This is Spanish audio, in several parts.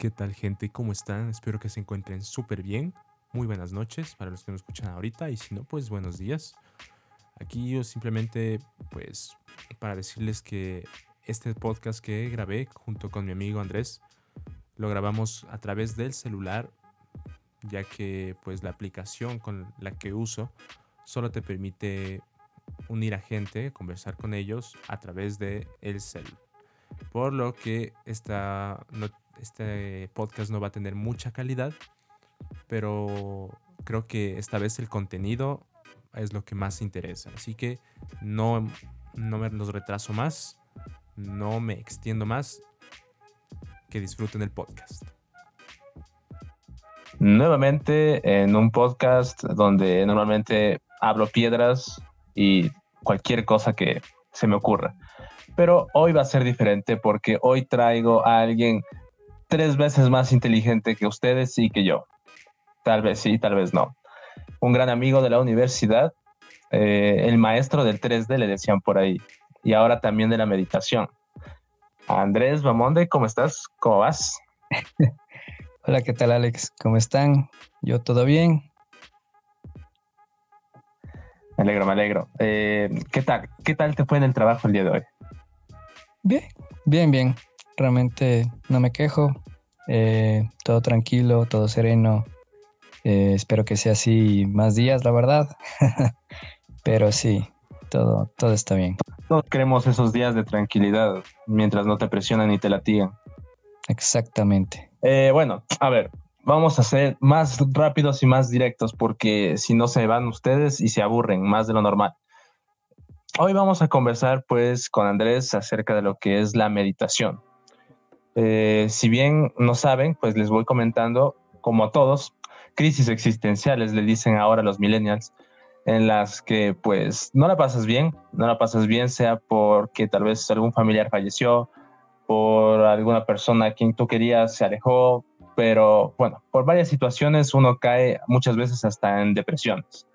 ¿Qué tal gente? ¿Cómo están? Espero que se encuentren súper bien. Muy buenas noches para los que nos escuchan ahorita y si no, pues buenos días. Aquí yo simplemente, pues, para decirles que este podcast que grabé junto con mi amigo Andrés, lo grabamos a través del celular, ya que pues la aplicación con la que uso solo te permite unir a gente, conversar con ellos a través de el cel. Por lo que esta, este podcast no va a tener mucha calidad, pero creo que esta vez el contenido es lo que más interesa. Así que no, no me los retraso más, no me extiendo más, que disfruten el podcast. Nuevamente en un podcast donde normalmente hablo piedras y cualquier cosa que se me ocurra. Pero hoy va a ser diferente porque hoy traigo a alguien tres veces más inteligente que ustedes y que yo. Tal vez sí, tal vez no. Un gran amigo de la universidad, eh, el maestro del 3D, le decían por ahí, y ahora también de la meditación. Andrés Bamonde, ¿cómo estás? ¿Cómo vas? Hola, ¿qué tal Alex? ¿Cómo están? Yo todo bien. Me alegro, me alegro. Eh, ¿qué, tal, ¿Qué tal te fue en el trabajo el día de hoy? Bien, bien, bien realmente no me quejo. Eh, todo tranquilo, todo sereno. Eh, espero que sea así más días, la verdad. Pero sí, todo, todo está bien. Todos queremos esos días de tranquilidad mientras no te presionan ni te latigan. Exactamente. Eh, bueno, a ver, vamos a ser más rápidos y más directos porque si no se van ustedes y se aburren más de lo normal. Hoy vamos a conversar pues con Andrés acerca de lo que es la meditación. Eh, si bien no saben, pues les voy comentando, como a todos, crisis existenciales, le dicen ahora los millennials, en las que pues no la pasas bien, no la pasas bien, sea porque tal vez algún familiar falleció, por alguna persona a quien tú querías se alejó, pero bueno, por varias situaciones uno cae muchas veces hasta en depresiones,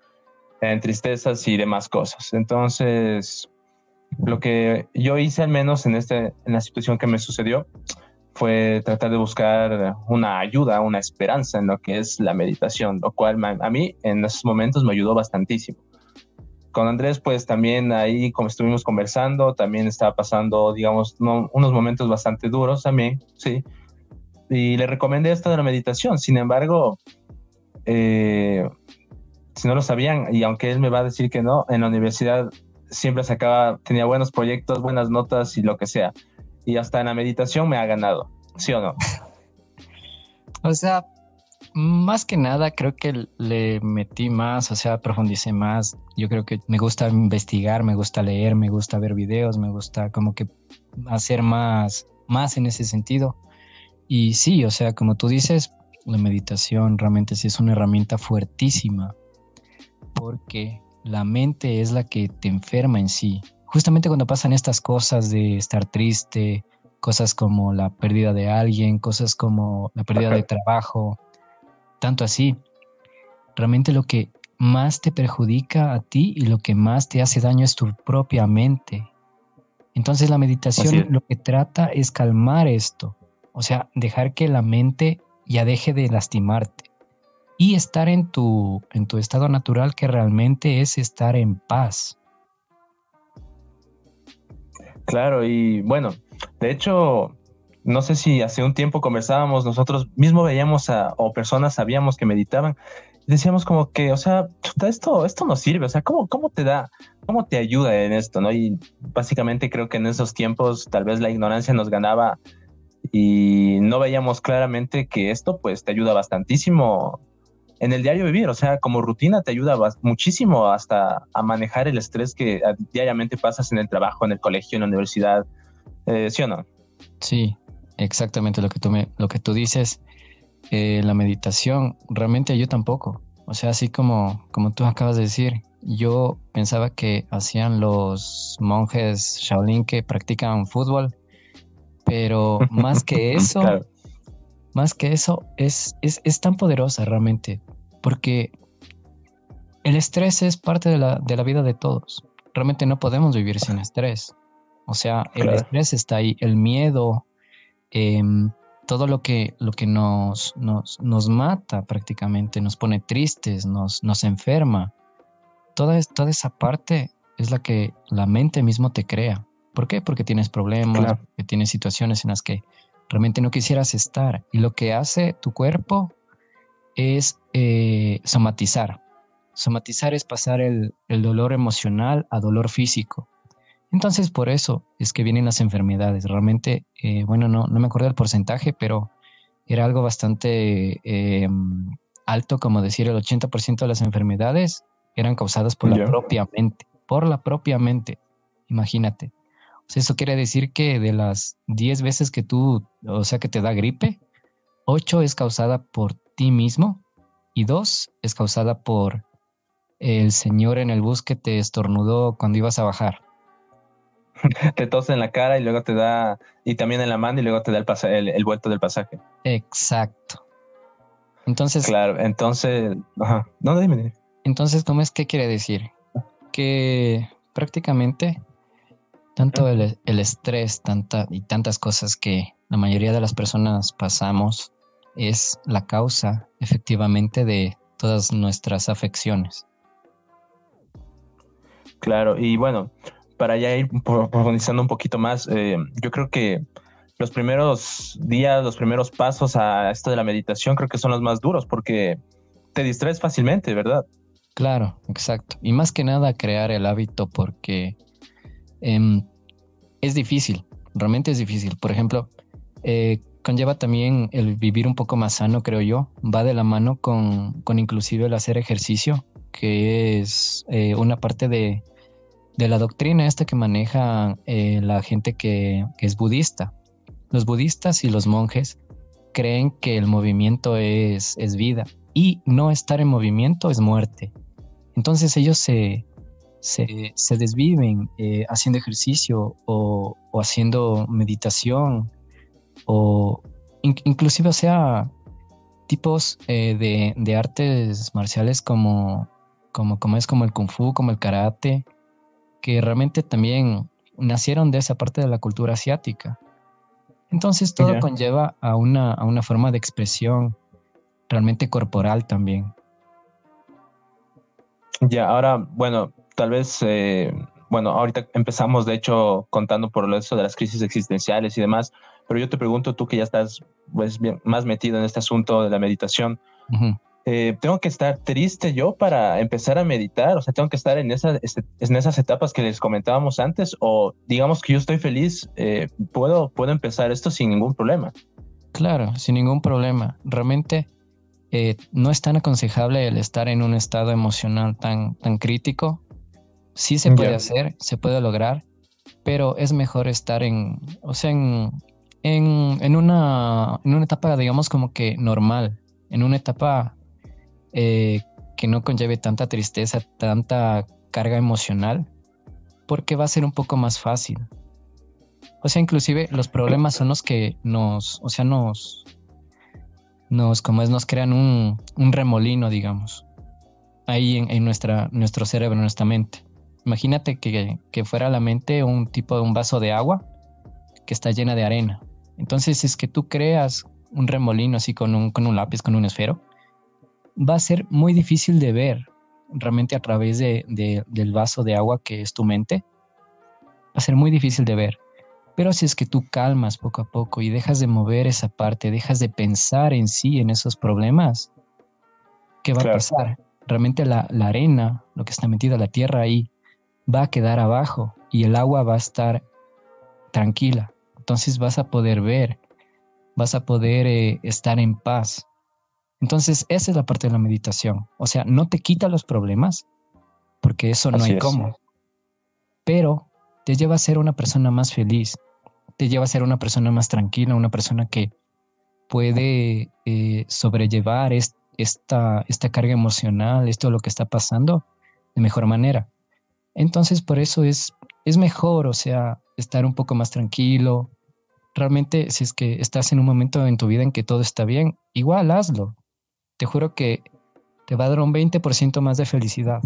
en tristezas y demás cosas. Entonces, lo que yo hice al menos en, este, en la situación que me sucedió fue tratar de buscar una ayuda, una esperanza en lo que es la meditación, lo cual a mí en esos momentos me ayudó bastantísimo. Con Andrés, pues también ahí, como estuvimos conversando, también estaba pasando, digamos, unos momentos bastante duros también, sí. Y le recomendé esto de la meditación. Sin embargo, eh, si no lo sabían, y aunque él me va a decir que no, en la universidad siempre sacaba, tenía buenos proyectos, buenas notas y lo que sea y hasta en la meditación me ha ganado, ¿sí o no? o sea, más que nada creo que le metí más, o sea, profundicé más. Yo creo que me gusta investigar, me gusta leer, me gusta ver videos, me gusta como que hacer más, más en ese sentido. Y sí, o sea, como tú dices, la meditación realmente sí es una herramienta fuertísima porque la mente es la que te enferma en sí justamente cuando pasan estas cosas de estar triste, cosas como la pérdida de alguien, cosas como la pérdida de trabajo, tanto así, realmente lo que más te perjudica a ti y lo que más te hace daño es tu propia mente. Entonces la meditación lo que trata es calmar esto, o sea, dejar que la mente ya deje de lastimarte y estar en tu, en tu estado natural que realmente es estar en paz. Claro, y bueno, de hecho, no sé si hace un tiempo conversábamos, nosotros mismo veíamos a, o personas sabíamos que meditaban, decíamos como que, o sea, esto, esto no sirve, o sea, ¿cómo, ¿cómo te da, cómo te ayuda en esto, no? Y básicamente creo que en esos tiempos tal vez la ignorancia nos ganaba y no veíamos claramente que esto pues te ayuda bastantísimo en el diario vivir, o sea, como rutina te ayuda muchísimo hasta a manejar el estrés que diariamente pasas en el trabajo, en el colegio, en la universidad, eh, ¿sí o no? Sí, exactamente lo que tú, me, lo que tú dices. Eh, la meditación, realmente yo tampoco. O sea, así como, como tú acabas de decir, yo pensaba que hacían los monjes Shaolin que practican fútbol, pero más que eso, más que eso, es, es, tan poderosa realmente, porque el estrés es parte de la, vida de todos. Realmente no podemos vivir sin estrés. O sea, el estrés está ahí, el miedo, em, todo lo que, lo que nos, nos, nos mata prácticamente, nos pone tristes, nos, nos enferma, toda, toda esa parte es la que la mente mismo te crea. ¿Por qué? Porque tienes problemas, que tienes situaciones en las que realmente no quisieras estar. Y lo que hace tu cuerpo es eh, somatizar. Somatizar es pasar el, dolor emocional a dolor físico. Entonces, por eso es que vienen las enfermedades. Realmente, eh, bueno, no, no me acuerdo el porcentaje, pero era algo bastante eh, alto, como decir, el 80% de las enfermedades eran causadas por la propia mente, por la propia mente. Imagínate. Eso quiere decir que de las 10 veces que tú, o sea, que te da gripe, 8 es causada por ti mismo y 2 es causada por el señor en el bus que te estornudó cuando ibas a bajar. te tose en la cara y luego te da, y también en la mano y luego te da el, el, vuelto del pasaje. Exacto. Entonces. Claro, entonces. Ajá. No, dime. Entonces, ¿cómo es que quiere decir? Que prácticamente tanto el, estrés tanta, y tantas cosas que la mayoría de las personas pasamos es la causa efectivamente de todas nuestras afecciones. Claro, y bueno, para ya ir profundizando un poquito más, eh, yo creo que los primeros días, los primeros pasos a esto de la meditación creo que son los más duros porque te distraes fácilmente, ¿verdad? Claro, exacto. Y más que nada crear el hábito porque Em, es difícil, realmente es difícil. Por ejemplo, eh, conlleva también el vivir un poco más sano, creo yo. Va de la mano con, inclusive el hacer ejercicio, que es eh, una parte de, la doctrina esta que maneja eh, la gente que, que, es budista. Los budistas y los monjes creen que el movimiento es, es vida y no estar en movimiento es muerte. Entonces ellos se, se, desviven eh, haciendo ejercicio o, haciendo meditación o inclusive, o sea, tipos eh, de, artes marciales como, como, como es como el kung fu, como el karate, que realmente también nacieron de esa parte de la cultura asiática. Entonces todo conlleva a una, a una forma de expresión realmente corporal también. Ya, ahora, bueno, tal vez, eh, bueno, ahorita empezamos de hecho contando por eso de las crisis existenciales y demás, pero yo te pregunto, tú que ya estás pues, bien, más metido en este asunto de la meditación, eh, ¿tengo que estar triste yo para empezar a meditar? O sea, ¿tengo que estar en, esa, este, en esas etapas que les comentábamos antes? ¿O digamos que yo estoy feliz, eh, ¿puedo, puedo empezar esto sin ningún problema? Claro, sin ningún problema. Realmente no es tan aconsejable el estar en un estado emocional tan, tan crítico Sí se puede hacer, se puede lograr, pero es mejor estar en, o sea, en, en, una, en una etapa, digamos, como que normal, en una etapa eh, que no conlleve tanta tristeza, tanta carga emocional, porque va a ser un poco más fácil. O sea, inclusive los problemas son los que nos, o sea, nos, nos, como es, nos crean un, un remolino, digamos, ahí en, en, nuestra, nuestro cerebro, en nuestra mente. Imagínate que, fuera la mente un tipo de un vaso de agua que está llena de arena. Entonces, es que tú creas un remolino así con un, con un lápiz, con un esfero, va a ser muy difícil de ver realmente a través de, del vaso de agua que es tu mente. Va a ser muy difícil de ver. Pero si es que tú calmas poco a poco y dejas de mover esa parte, dejas de pensar en sí, en esos problemas, ¿qué va a pasar? Realmente la, la, arena, lo que está metido, la tierra ahí, va a quedar abajo y el agua va a estar tranquila. Entonces vas a poder ver, vas a poder eh, estar en paz. Entonces esa es la parte de la meditación. O sea, no te quita los problemas, porque eso no hay cómo. Pero te lleva a ser una persona más feliz, te lleva a ser una persona más tranquila, una persona que puede eh, sobrellevar esta, esta carga emocional, esto lo que está pasando de mejor manera. Entonces, por eso es, es mejor, o sea, estar un poco más tranquilo. Realmente, si es que estás en un momento en tu vida en que todo está bien, igual hazlo. Te juro que te va a dar un 20% más de felicidad.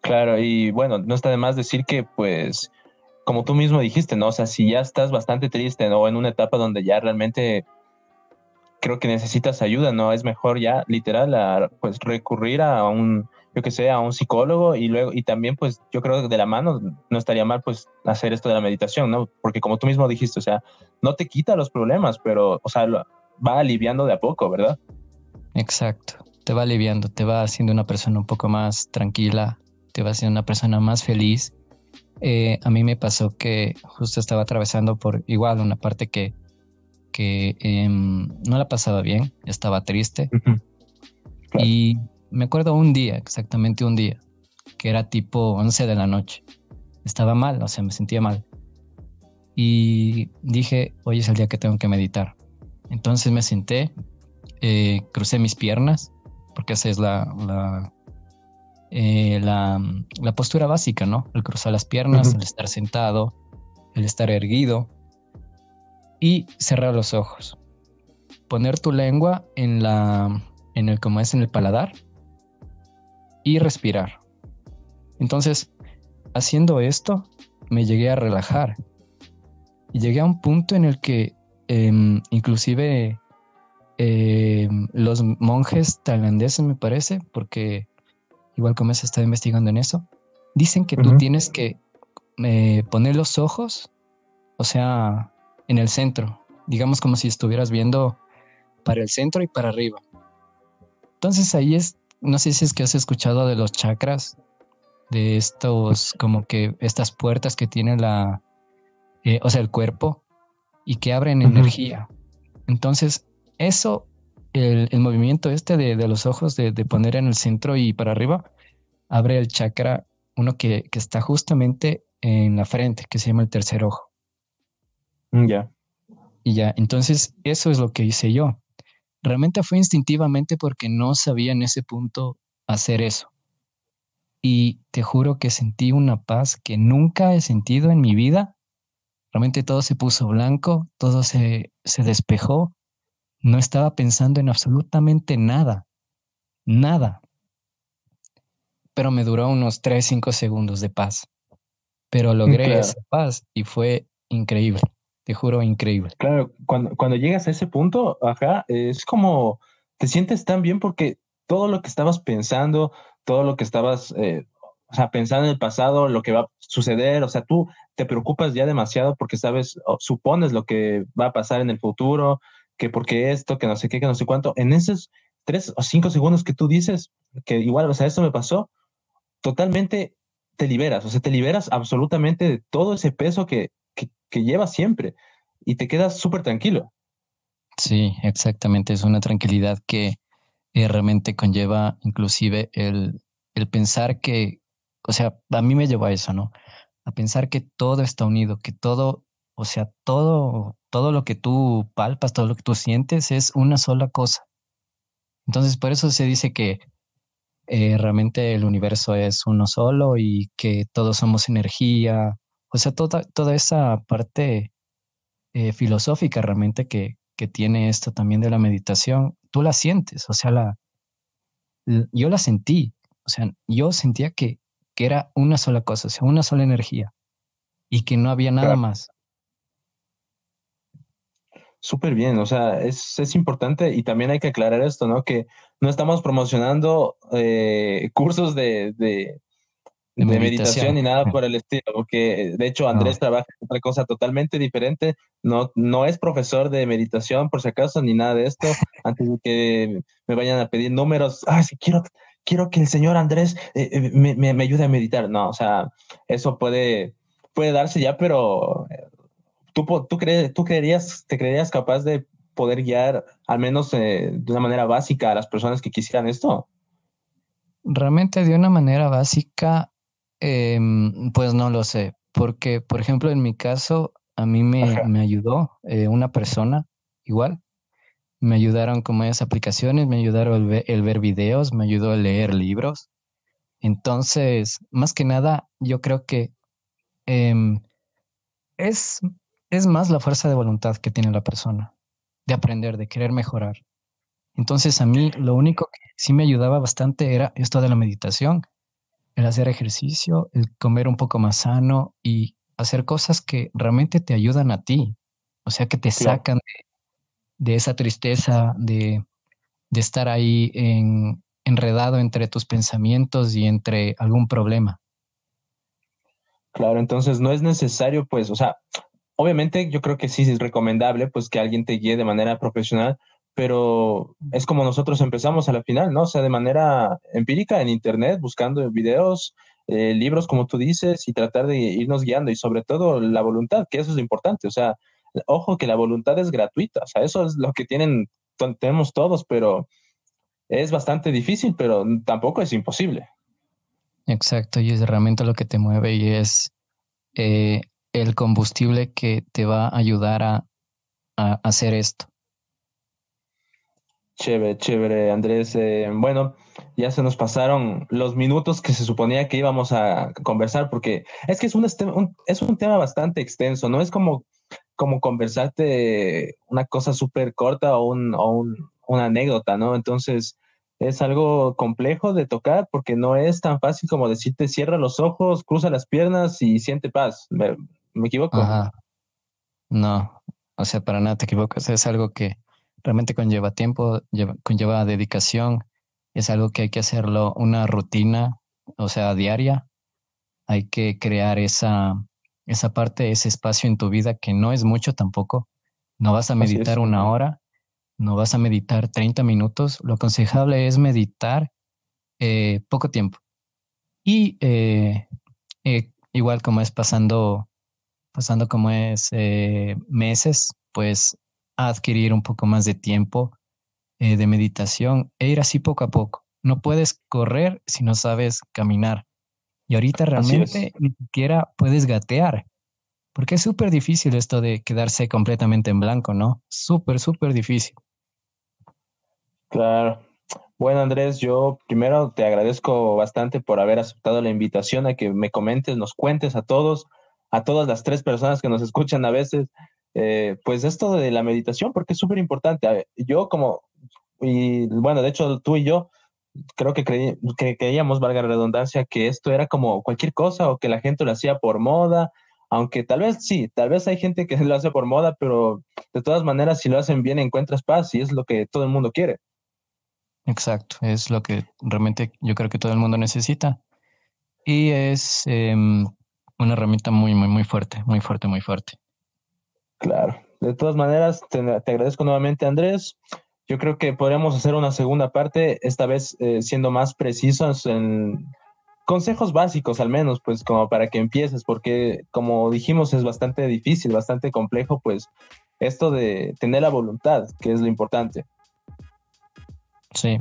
Claro, y bueno, no está de más decir que pues como tú mismo dijiste, ¿no? O sea, si ya estás bastante triste, ¿no? En una etapa donde ya realmente creo que necesitas ayuda, ¿no? Es mejor ya, literal, a, pues recurrir a un, yo que sé, a un psicólogo y luego, y también, pues, yo creo que de la mano no estaría mal, pues, hacer esto de la meditación, ¿no? Porque como tú mismo dijiste, o sea, no te quita los problemas, pero, o sea, va aliviando de a poco, ¿verdad? Exacto, te va aliviando, te va haciendo una persona un poco más tranquila, te va haciendo una persona más feliz. Eh, a mí me pasó que justo estaba atravesando por igual una parte que que em, no la pasaba bien, estaba triste. Y me acuerdo un día, exactamente un día, que era tipo 11 de la noche. Estaba mal, o sea, me sentía mal. Y dije, hoy es el día que tengo que meditar. Entonces me senté, eh, crucé mis piernas, porque esa es la, la, eh, la, postura básica, ¿no? El cruzar las piernas, el estar sentado, el estar erguido y cerrar los ojos. Poner tu lengua en la en el como es en el paladar y respirar. Entonces, haciendo esto, me llegué a relajar y llegué a un punto en el que em, inclusive em, los monjes tailandeses, me parece, porque igual como se está investigando en eso, dicen que tú tienes que eh, poner los ojos, o sea, en el centro, digamos como si estuvieras viendo para el centro y para arriba. Entonces ahí es, no sé si es que has escuchado de los chakras, de estos, como que estas puertas que tiene la, eh, o sea, el cuerpo y que abren energía. Entonces, eso, el, movimiento este de, los ojos, de, poner en el centro y para arriba, abre el chakra, uno que, que está justamente en la frente, que se llama el tercer ojo. Mm, ya. Y ya, entonces eso es lo que hice yo. Realmente fue instintivamente porque no sabía en ese punto hacer eso. Y te juro que sentí una paz que nunca he sentido en mi vida. Realmente todo se puso blanco, todo se, se despejó. No estaba pensando en absolutamente nada. Nada. Pero me duró unos 3, 5 segundos de paz. Pero logré esa paz y fue increíble te juro, increíble. Claro, cuando, cuando llegas a ese punto, ajá, es como te sientes tan bien porque todo lo que estabas pensando, todo lo que estabas, eh, o sea, pensando en el pasado, lo que va a suceder, o sea, tú te preocupas ya demasiado porque sabes, o supones lo que va a pasar en el futuro, que porque esto, que no sé qué, que no sé cuánto. En esos tres o cinco segundos que tú dices, que igual, o sea, esto me pasó, totalmente te liberas, o sea, te liberas absolutamente de todo ese peso que, que, llevas siempre y te quedas súper tranquilo. Sí, exactamente. Es una tranquilidad que eh, realmente conlleva inclusive el, el pensar que, o sea, a mí me llevó a eso, ¿no? A pensar que todo está unido, que todo, o sea, todo, todo lo que tú palpas, todo lo que tú sientes es una sola cosa. Entonces, por eso se dice que eh, realmente el universo es uno solo y que todos somos energía, o sea, toda, toda esa parte eh, filosófica realmente que, que tiene esto también de la meditación, tú la sientes, o sea, la, yo la sentí, o sea, yo sentía que, que era una sola cosa, o sea, una sola energía y que no había nada más. Súper bien, o sea, es, es, importante y también hay que aclarar esto, ¿no? Que no estamos promocionando eh, cursos de, de, meditación. ni nada por el estilo, porque de hecho Andrés trabaja en otra cosa totalmente diferente, no, no es profesor de meditación por si acaso, ni nada de esto, antes de que me vayan a pedir números, ah, sí, quiero, quiero que el señor Andrés eh, eh, me, me, ayude a meditar, no, o sea, eso puede, puede darse ya, pero eh, tú, tú, crees, tú creerías, te creerías capaz de poder guiar al menos de una manera básica a las personas que quisieran esto? Realmente de una manera básica Em, pues no lo sé, porque, por ejemplo, en mi caso, a mí me, me ayudó eh, una persona igual. Me ayudaron con esas aplicaciones, me ayudaron el, ver videos, me ayudó a leer libros. Entonces, más que nada, yo creo que em, es, es más la fuerza de voluntad que tiene la persona, de aprender, de querer mejorar. Entonces, a mí lo único que sí me ayudaba bastante era esto de la meditación el hacer ejercicio, el comer un poco más sano y hacer cosas que realmente te ayudan a ti, o sea, que te sacan de, esa tristeza, de, de estar ahí en, enredado entre tus pensamientos y entre algún problema. Claro, entonces no es necesario, pues, o sea, obviamente yo creo que sí es recomendable, pues, que alguien te guíe de manera profesional, pero es como nosotros empezamos a la final, ¿no? O sea, de manera empírica en Internet, buscando videos, eh, libros, como tú dices, y tratar de irnos guiando y sobre todo la voluntad, que eso es lo importante. O sea, ojo que la voluntad es gratuita, o sea, eso es lo que tienen, tenemos todos, pero es bastante difícil, pero tampoco es imposible. Exacto, y es realmente lo que te mueve y es eh, el combustible que te va a ayudar a, hacer esto. Chévere, chévere, Andrés. Eh, bueno, ya se nos pasaron los minutos que se suponía que íbamos a conversar, porque es que es un, es un tema bastante extenso, no es como, como conversarte una cosa súper corta o, un, o un, una anécdota, ¿no? Entonces, es algo complejo de tocar porque no es tan fácil como decirte cierra los ojos, cruza las piernas y siente paz. ¿Me, equivoco? Ajá. No, o sea, para nada te equivocas. Es algo que realmente conlleva tiempo, conlleva dedicación, es algo que hay que hacerlo una rutina, o sea, diaria. Hay que crear esa, esa parte, ese espacio en tu vida que no es mucho tampoco. No vas a meditar una hora, no vas a meditar 30 minutos. Lo aconsejable es meditar eh, poco tiempo. Y eh, eh, igual como es pasando, pasando como es meses, pues adquirir un poco más de tiempo de meditación e ir así poco a poco. No puedes correr si no sabes caminar. Y ahorita realmente ni siquiera puedes gatear. Porque es súper difícil esto de quedarse completamente en blanco, ¿no? Súper, súper difícil. Claro. Bueno, Andrés, yo primero te agradezco bastante por haber aceptado la invitación a que me comentes, nos cuentes a todos, a todas las tres personas que nos escuchan a veces, eh, pues esto de la meditación, porque es súper importante. Yo como, y bueno, de hecho tú y yo creo que, que creíamos, valga la redundancia, que esto era como cualquier cosa o que la gente lo hacía por moda, aunque tal vez sí, tal vez hay gente que lo hace por moda, pero de todas maneras si lo hacen bien encuentras paz y es lo que todo el mundo quiere. Exacto, es lo que realmente yo creo que todo el mundo necesita. Y es em, una herramienta muy, muy, muy fuerte, muy fuerte, muy fuerte. Claro. De todas maneras, te, agradezco nuevamente, Andrés. Yo creo que podríamos hacer una segunda parte, esta vez eh, siendo más precisos en consejos básicos, al menos, pues como para que empieces, porque como dijimos es bastante difícil, bastante complejo, pues esto de tener la voluntad, que es lo importante. Sí.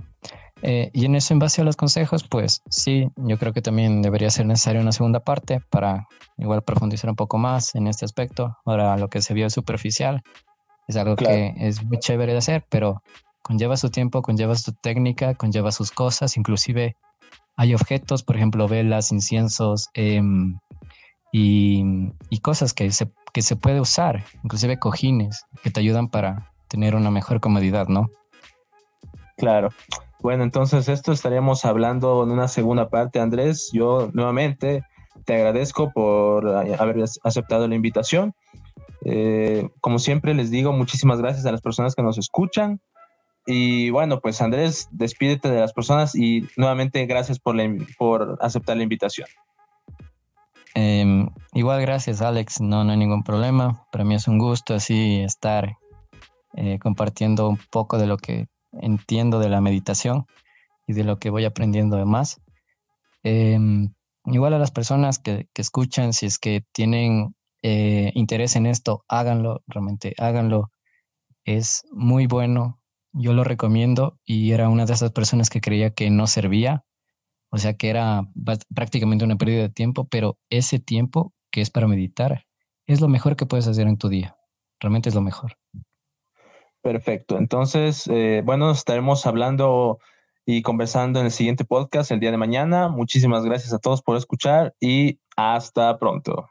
Eh, y en eso, en base a los consejos, pues sí, yo creo que también debería ser necesaria una segunda parte para igual profundizar un poco más en este aspecto. Ahora, lo que se vio superficial es algo que es muy chévere de hacer, pero conlleva su tiempo, conlleva su técnica, conlleva sus cosas, inclusive hay objetos, por ejemplo, velas, inciensos em, y, y, cosas que se, que se puede usar, inclusive cojines que te ayudan para tener una mejor comodidad, ¿no? Claro. Bueno, entonces esto estaríamos hablando en una segunda parte, Andrés. Yo nuevamente te agradezco por haber aceptado la invitación. Eh, como siempre les digo, muchísimas gracias a las personas que nos escuchan. Y bueno, pues Andrés, despídete de las personas y nuevamente gracias por, por aceptar la invitación. Em, igual gracias Alex, no, no hay ningún problema. Para mí es un gusto así estar eh, compartiendo un poco de lo que entiendo de la meditación y de lo que voy aprendiendo de más. Em, igual a las personas que, escuchan, si es que tienen eh, interés en esto, háganlo, realmente háganlo. Es muy bueno, yo lo recomiendo y era una de esas personas que creía que no servía, o sea que era prácticamente una pérdida de tiempo, pero ese tiempo que es para meditar es lo mejor que puedes hacer en tu día, realmente es lo mejor. Perfecto. Entonces, eh, bueno, estaremos hablando y conversando en el siguiente podcast el día de mañana. Muchísimas gracias a todos por escuchar y hasta pronto.